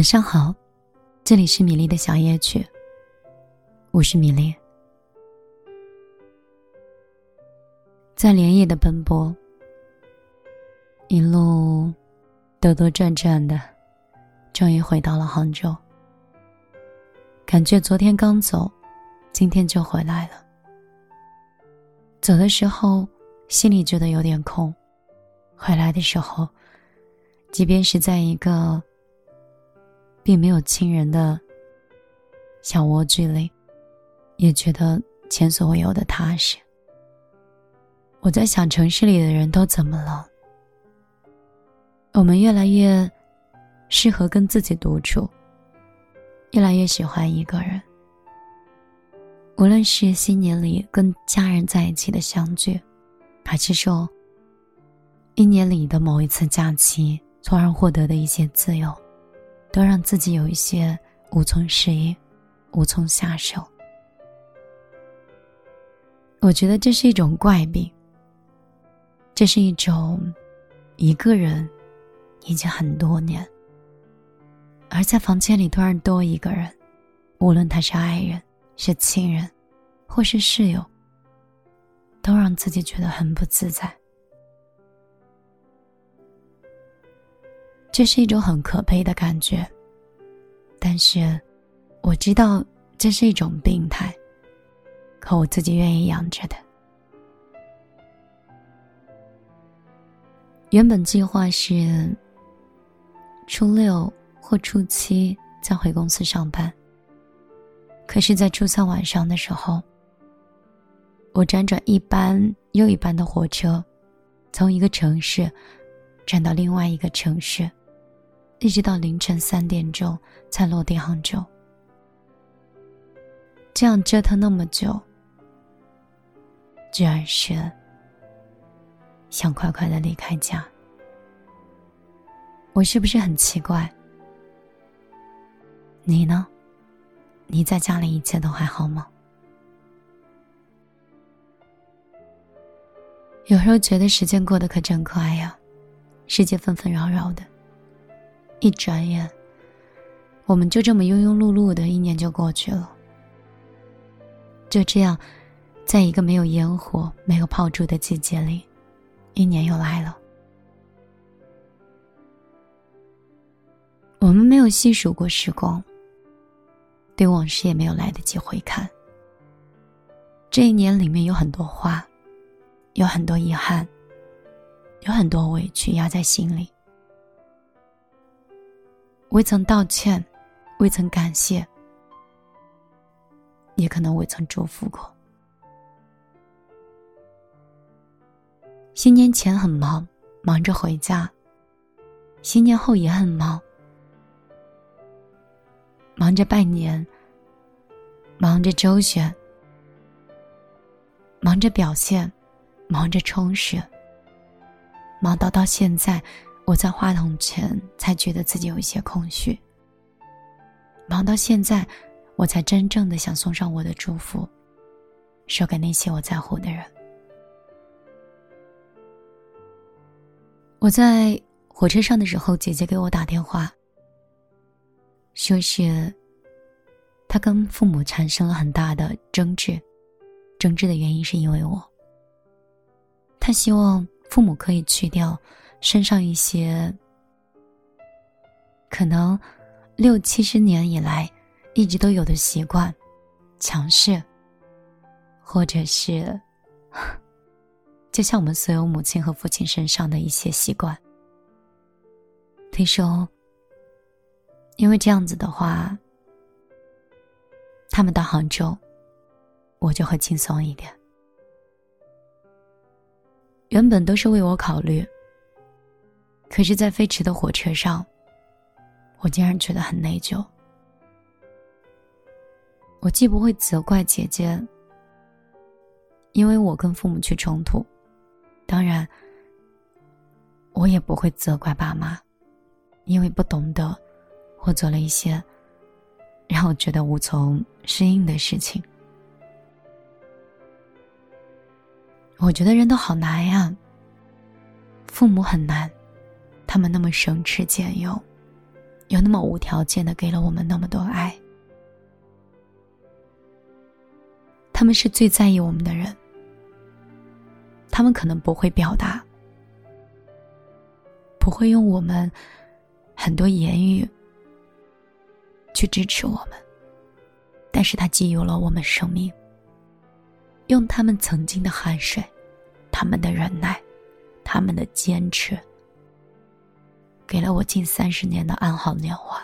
晚上好，这里是米粒的小夜曲。我是米粒，在连夜的奔波，一路兜兜转转的，终于回到了杭州。感觉昨天刚走，今天就回来了。走的时候心里觉得有点空，回来的时候，即便是在一个。并没有亲人的小蜗居里，也觉得前所未有的踏实。我在想，城市里的人都怎么了？我们越来越适合跟自己独处，越来越喜欢一个人。无论是新年里跟家人在一起的相聚，还是说一年里的某一次假期，从而获得的一些自由。都让自己有一些无从适应，无从下手。我觉得这是一种怪病。这是一种一个人已经很多年，而在房间里突然多一个人，无论他是爱人、是亲人，或是室友，都让自己觉得很不自在。这是一种很可悲的感觉，但是我知道这是一种病态，可我自己愿意养着的。原本计划是初六或初七再回公司上班，可是，在初三晚上的时候，我辗转一班又一班的火车，从一个城市转到另外一个城市。一直到凌晨三点钟才落地杭州，这样折腾那么久，居然是想快快的离开家。我是不是很奇怪？你呢？你在家里一切都还好吗？有时候觉得时间过得可真快呀，世界纷纷扰扰的。一转眼，我们就这么庸庸碌碌的一年就过去了。就这样，在一个没有烟火、没有炮竹的季节里，一年又来了。我们没有细数过时光，对往事也没有来得及回看。这一年里面有很多话，有很多遗憾，有很多委屈压在心里。未曾道歉，未曾感谢，也可能未曾祝福过。新年前很忙，忙着回家；新年后也很忙，忙着拜年，忙着周旋，忙着表现，忙着充实，忙到到现在。我在话筒前才觉得自己有一些空虚。忙到现在，我才真正的想送上我的祝福，说给那些我在乎的人。我在火车上的时候，姐姐给我打电话，说是她跟父母产生了很大的争执，争执的原因是因为我。她希望父母可以去掉。身上一些可能六七十年以来一直都有的习惯，强势，或者是 就像我们所有母亲和父亲身上的一些习惯。听说，因为这样子的话，他们到杭州，我就会轻松一点。原本都是为我考虑。可是，在飞驰的火车上，我竟然觉得很内疚。我既不会责怪姐姐，因为我跟父母去冲突，当然，我也不会责怪爸妈，因为不懂得，或做了一些让我觉得无从适应的事情。我觉得人都好难呀，父母很难，他们那么省吃俭用，又那么无条件的给了我们那么多爱。他们是最在意我们的人，他们可能不会表达，不会用我们很多言语去支持我们，但是他给予了我们生命，用他们曾经的汗水，他们的忍耐，他们的坚持，给了我近三十年的安好年华。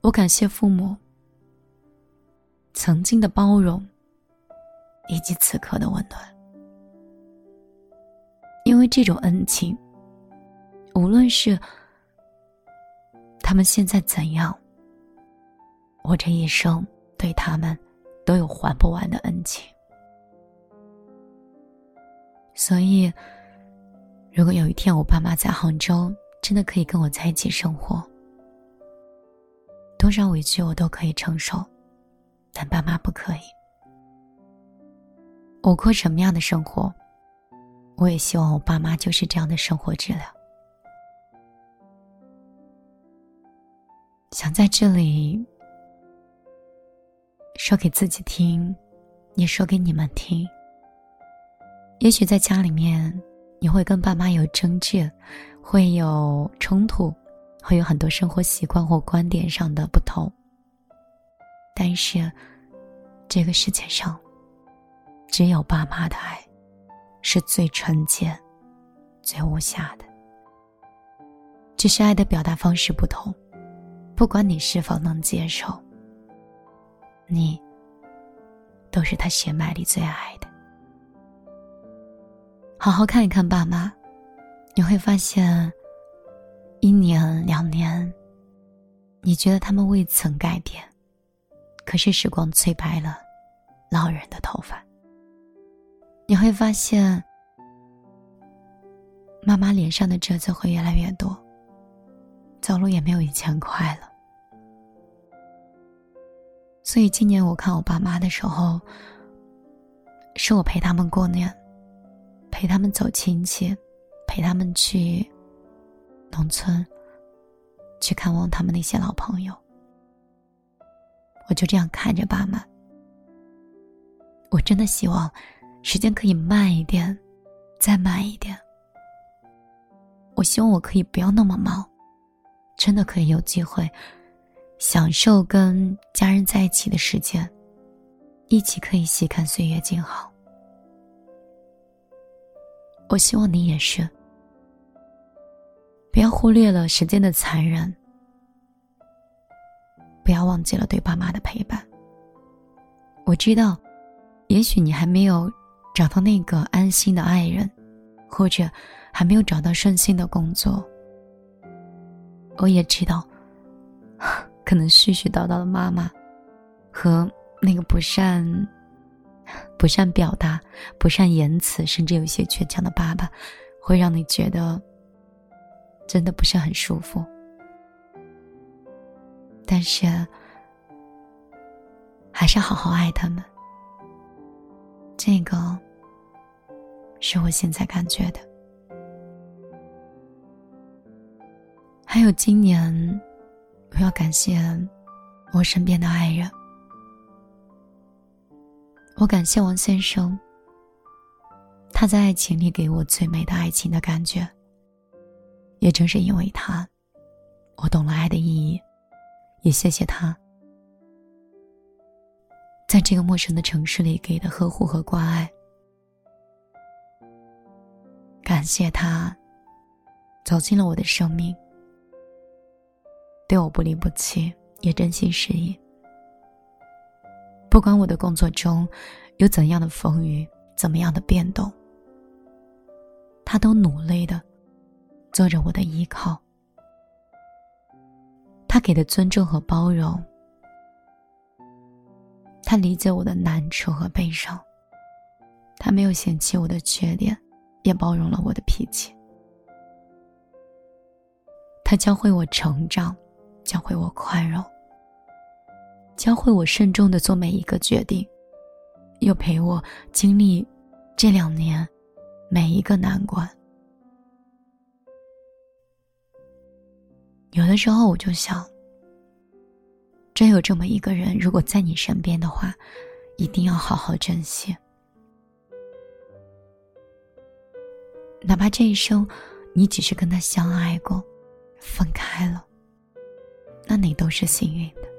我感谢父母。曾经的包容，以及此刻的温暖，因为这种恩情，无论是他们现在怎样，我这一生对他们都有还不完的恩情。所以，如果有一天我爸妈在杭州，真的可以跟我在一起生活，多少委屈我都可以承受。但爸妈不可以。我过什么样的生活，我也希望我爸妈就是这样的生活质量。想在这里说给自己听，也说给你们听。也许在家里面，你会跟爸妈有争执，会有冲突，会有很多生活习惯或观点上的不同。但是，这个世界上，只有爸妈的爱，是最纯洁、最无瑕的。只是爱的表达方式不同，不管你是否能接受，你都是他血脉里最爱的。好好看一看爸妈，你会发现，一年两年，你觉得他们未曾改变。可是时光催白了老人的头发，你会发现妈妈脸上的褶子会越来越多，走路也没有以前快了。所以今年我看我爸妈的时候，是我陪他们过年，陪他们走亲戚，陪他们去农村，去看望他们那些老朋友。我就这样看着爸妈。我真的希望时间可以慢一点，再慢一点。我希望我可以不要那么忙，真的可以有机会享受跟家人在一起的时间，一起可以细看岁月静好。我希望你也是，不要忽略了时间的残忍。不要忘记了对爸妈的陪伴。我知道，也许你还没有找到那个安心的爱人，或者还没有找到顺心的工作。我也知道，可能絮絮叨叨的妈妈，和那个不善、不善表达、不善言辞，甚至有些倔强的爸爸，会让你觉得真的不是很舒服。但是，还是好好爱他们。这个是我现在感觉的。还有今年，我要感谢我身边的爱人。我感谢王先生，他在爱情里给我最美的爱情的感觉。也正是因为他，我懂了爱的意义。也谢谢他，在这个陌生的城市里给的呵护和关爱。感谢他，走进了我的生命，对我不离不弃，也真心实意。不管我的工作中有怎样的风雨，怎么样的变动，他都努力的做着我的依靠。他给的尊重和包容，他理解我的难处和悲伤，他没有嫌弃我的缺点，也包容了我的脾气。他教会我成长，教会我宽容，教会我慎重的做每一个决定，又陪我经历这两年每一个难关。有的时候我就想，真有这么一个人，如果在你身边的话，一定要好好珍惜。哪怕这一生，你只是跟他相爱过，分开了，那你都是幸运的。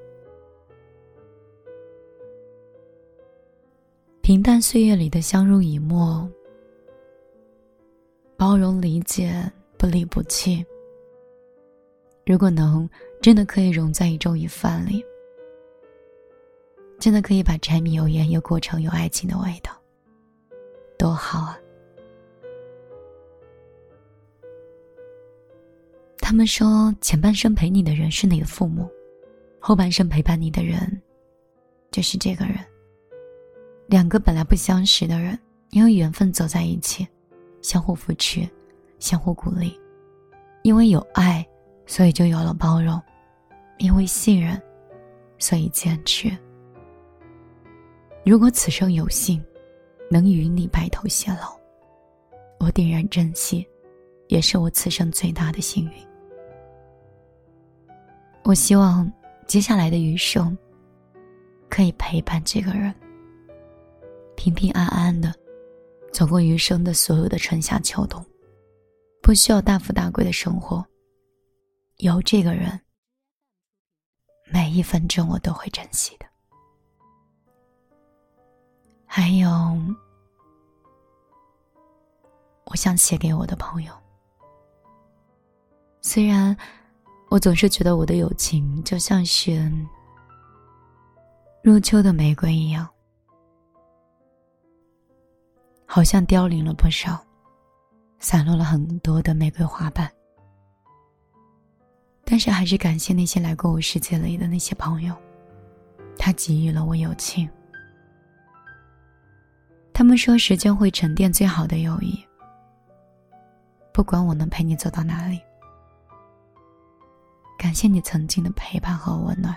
平淡岁月里的相濡以沫，包容理解，不离不弃。如果能真的可以融在一粥一饭里，真的可以把柴米油盐又过成有爱情的味道，多好啊！他们说，前半生陪你的人是你的父母，后半生陪伴你的人就是这个人。两个本来不相识的人，因为缘分走在一起，相互扶持，相互鼓励，因为有爱。所以就有了包容，因为信任，所以坚持。如果此生有幸，能与你白头偕老，我定然珍惜，也是我此生最大的幸运。我希望接下来的余生，可以陪伴这个人，平平安安的，走过余生的所有的春夏秋冬，不需要大富大贵的生活。有这个人，每一分钟我都会珍惜的。还有，我想写给我的朋友。虽然我总是觉得我的友情就像是入秋的玫瑰一样，好像凋零了不少，散落了很多的玫瑰花瓣。但是还是感谢那些来过我世界里的那些朋友，他给予了我友情。他们说时间会沉淀最好的友谊。不管我能陪你走到哪里，感谢你曾经的陪伴和温暖。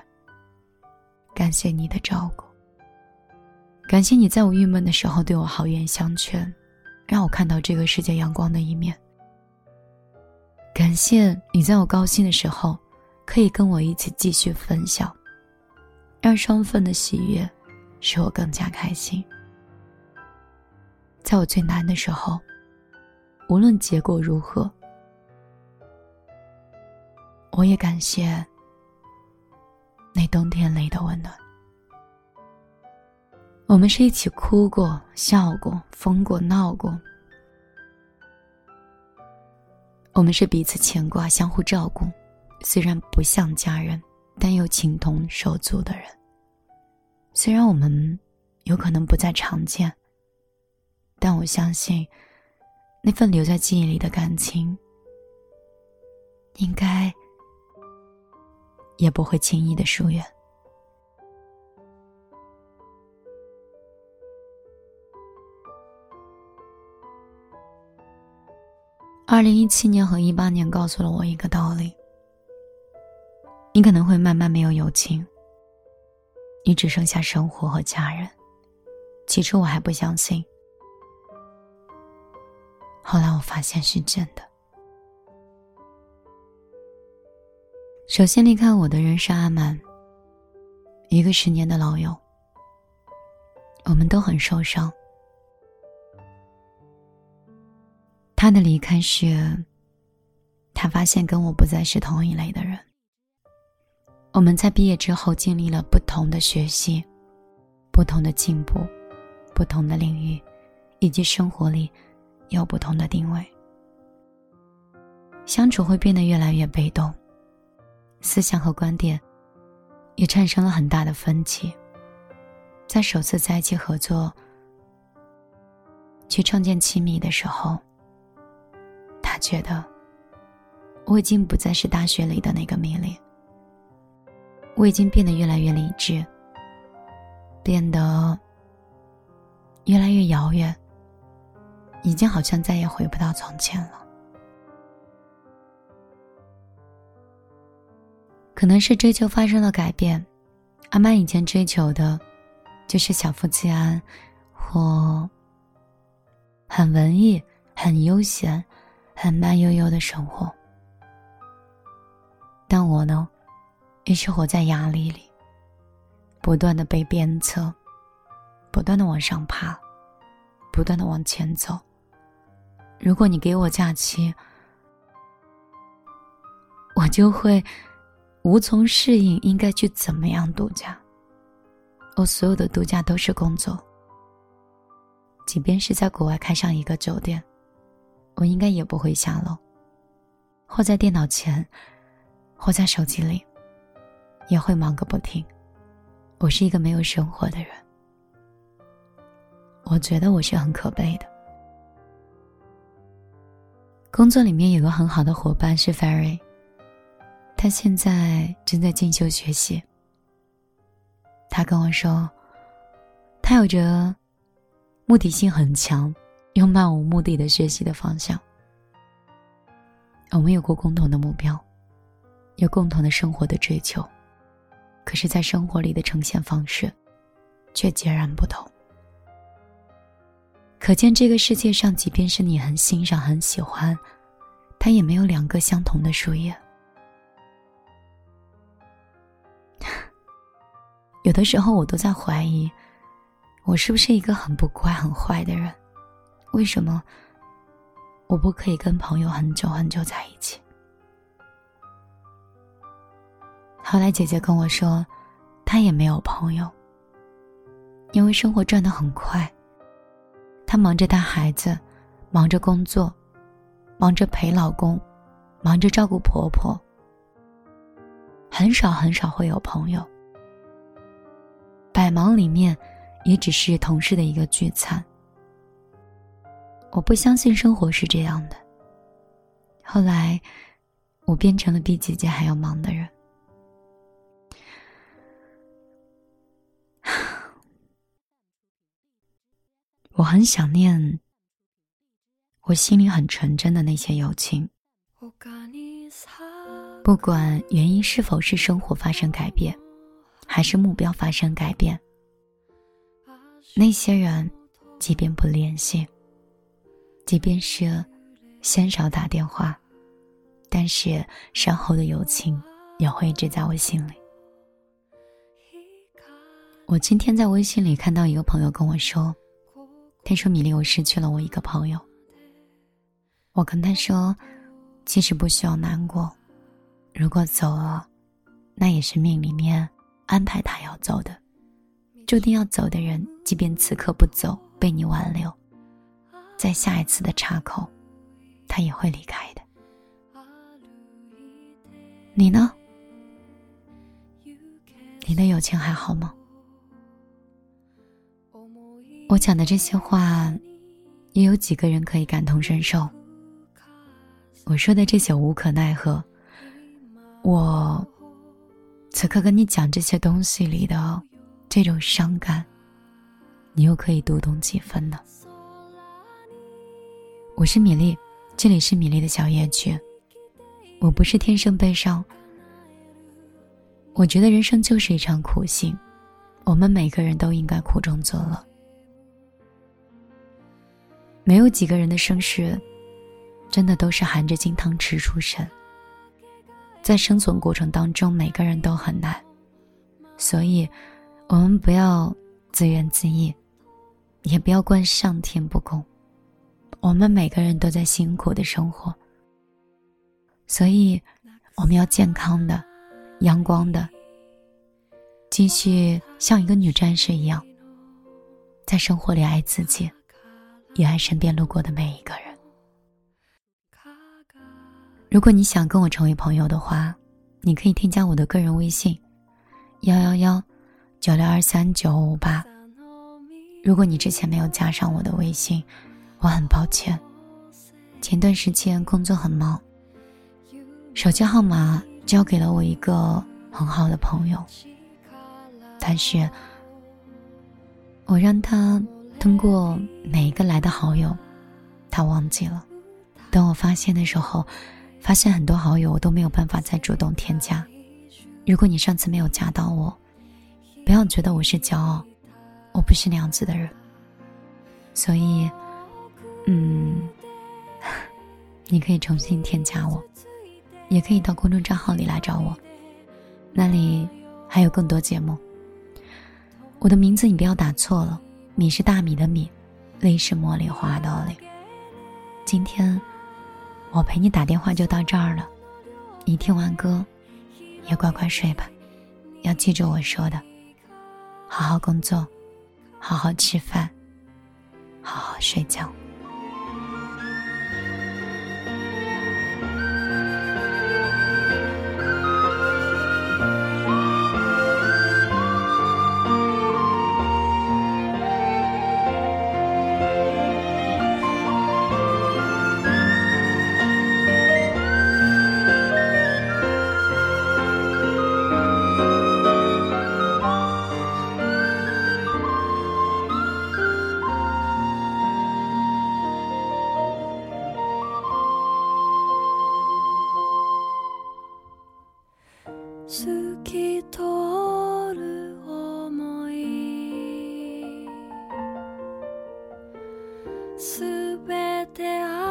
感谢你的照顾，感谢你在我郁闷的时候对我好言相劝，让我看到这个世界阳光的一面。感谢你在我高兴的时候，可以跟我一起继续分享，让双份的喜悦使我更加开心。在我最难的时候，无论结果如何，我也感谢那冬天里的温暖。我们是一起哭过、笑过、疯过、闹过。我们是彼此牵挂、相互照顾，虽然不像家人，但又情同手足的人。虽然我们有可能不再常见，但我相信，那份留在记忆里的感情，应该也不会轻易的疏远。二零一七年和一八年告诉了我一个道理：你可能会慢慢没有友情，你只剩下生活和家人。起初我还不相信，后来我发现是真的。首先离开我的人是阿满，一个十年的老友，我们都很受伤。他的离开是，他发现跟我不再是同一类的人。我们在毕业之后经历了不同的学习，不同的进步，不同的领域，以及生活里有不同的定位。相处会变得越来越被动，思想和观点也产生了很大的分歧。在首次在一起合作，去创建亲密的时候。他觉得，我已经不再是大学里的那个米粒。我已经变得越来越理智，变得越来越遥远，已经好像再也回不到从前了。可能是追求发生了改变，阿曼以前追求的，就是小富即安，或很文艺、很悠闲、很慢悠悠的生活。但我呢？一直活在压力里，不断的被鞭策，不断的往上爬，不断的往前走。如果你给我假期，我就会无从适应应该去怎么样度假。我所有的度假都是工作，即便是在国外开上一个酒店，我应该也不会下楼，或在电脑前，或在手机里。也会忙个不停。我是一个没有生活的人，我觉得我是很可悲的。工作里面有个很好的伙伴是 Ferry，他现在正在进修学习。他跟我说，他有着目的性很强又漫无目的的学习的方向。我们有过共同的目标，有共同的生活的追求。可是，在生活里的呈现方式，却截然不同。可见，这个世界上，即便是你很欣赏、很喜欢，它也没有两个相同的树叶。有的时候，我都在怀疑，我是不是一个很不乖、很坏的人？为什么我不可以跟朋友很久很久在一起？后来姐姐跟我说，她也没有朋友，因为生活转得很快。她忙着带孩子，忙着工作，忙着陪老公，忙着照顾婆婆，很少很少会有朋友。百忙里面，也只是同事的一个聚餐。我不相信生活是这样的。后来，我变成了比姐姐还要忙的人。我很想念我心里很纯真的那些友情，不管原因是否是生活发生改变，还是目标发生改变，那些人即便不联系，即便是鲜少打电话，但是深厚的友情也会一直在我心里。我今天在微信里看到一个朋友跟我说。他说：“米粒，我失去了我一个朋友。”我跟他说：“其实不需要难过，如果走了，那也是命里面安排他要走的。注定要走的人，即便此刻不走，被你挽留，在下一次的岔口，他也会离开的。你呢？你的友情还好吗？”我讲的这些话，也有几个人可以感同身受。我说的这些无可奈何，我此刻跟你讲这些东西里的这种伤感，你又可以读懂几分呢？我是米粒，这里是米粒的小夜曲。我不是天生悲伤，我觉得人生就是一场苦行，我们每个人都应该苦中作乐。没有几个人的生世，真的都是含着金汤匙出生。在生存过程当中，每个人都很难，所以，我们不要自怨自艾，也不要怪上天不公。我们每个人都在辛苦的生活，所以，我们要健康的、阳光的，继续像一个女战士一样，在生活里爱自己。也爱身边路过的每一个人。如果你想跟我成为朋友的话，你可以添加我的个人微信：幺幺幺九六二三九五八。如果你之前没有加上我的微信，我很抱歉。前段时间工作很忙，手机号码交给了我一个很好的朋友，但是，我让他通过每一个来的好友，他忘记了。等我发现的时候，发现很多好友我都没有办法再主动添加。如果你上次没有加到我，不要觉得我是骄傲，我不是那样子的人。所以，嗯，你可以重新添加我。也可以到公众账号里来找我，那里还有更多节目。我的名字你不要打错了，米是大米的米，泪是茉莉花的泪。今天我陪你打电话就到这儿了，你听完歌也乖乖睡吧，要记住我说的，好好工作，好好吃饭，好好睡觉。すべてあ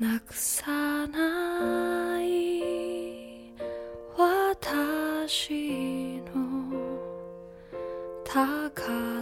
なくさない私の宝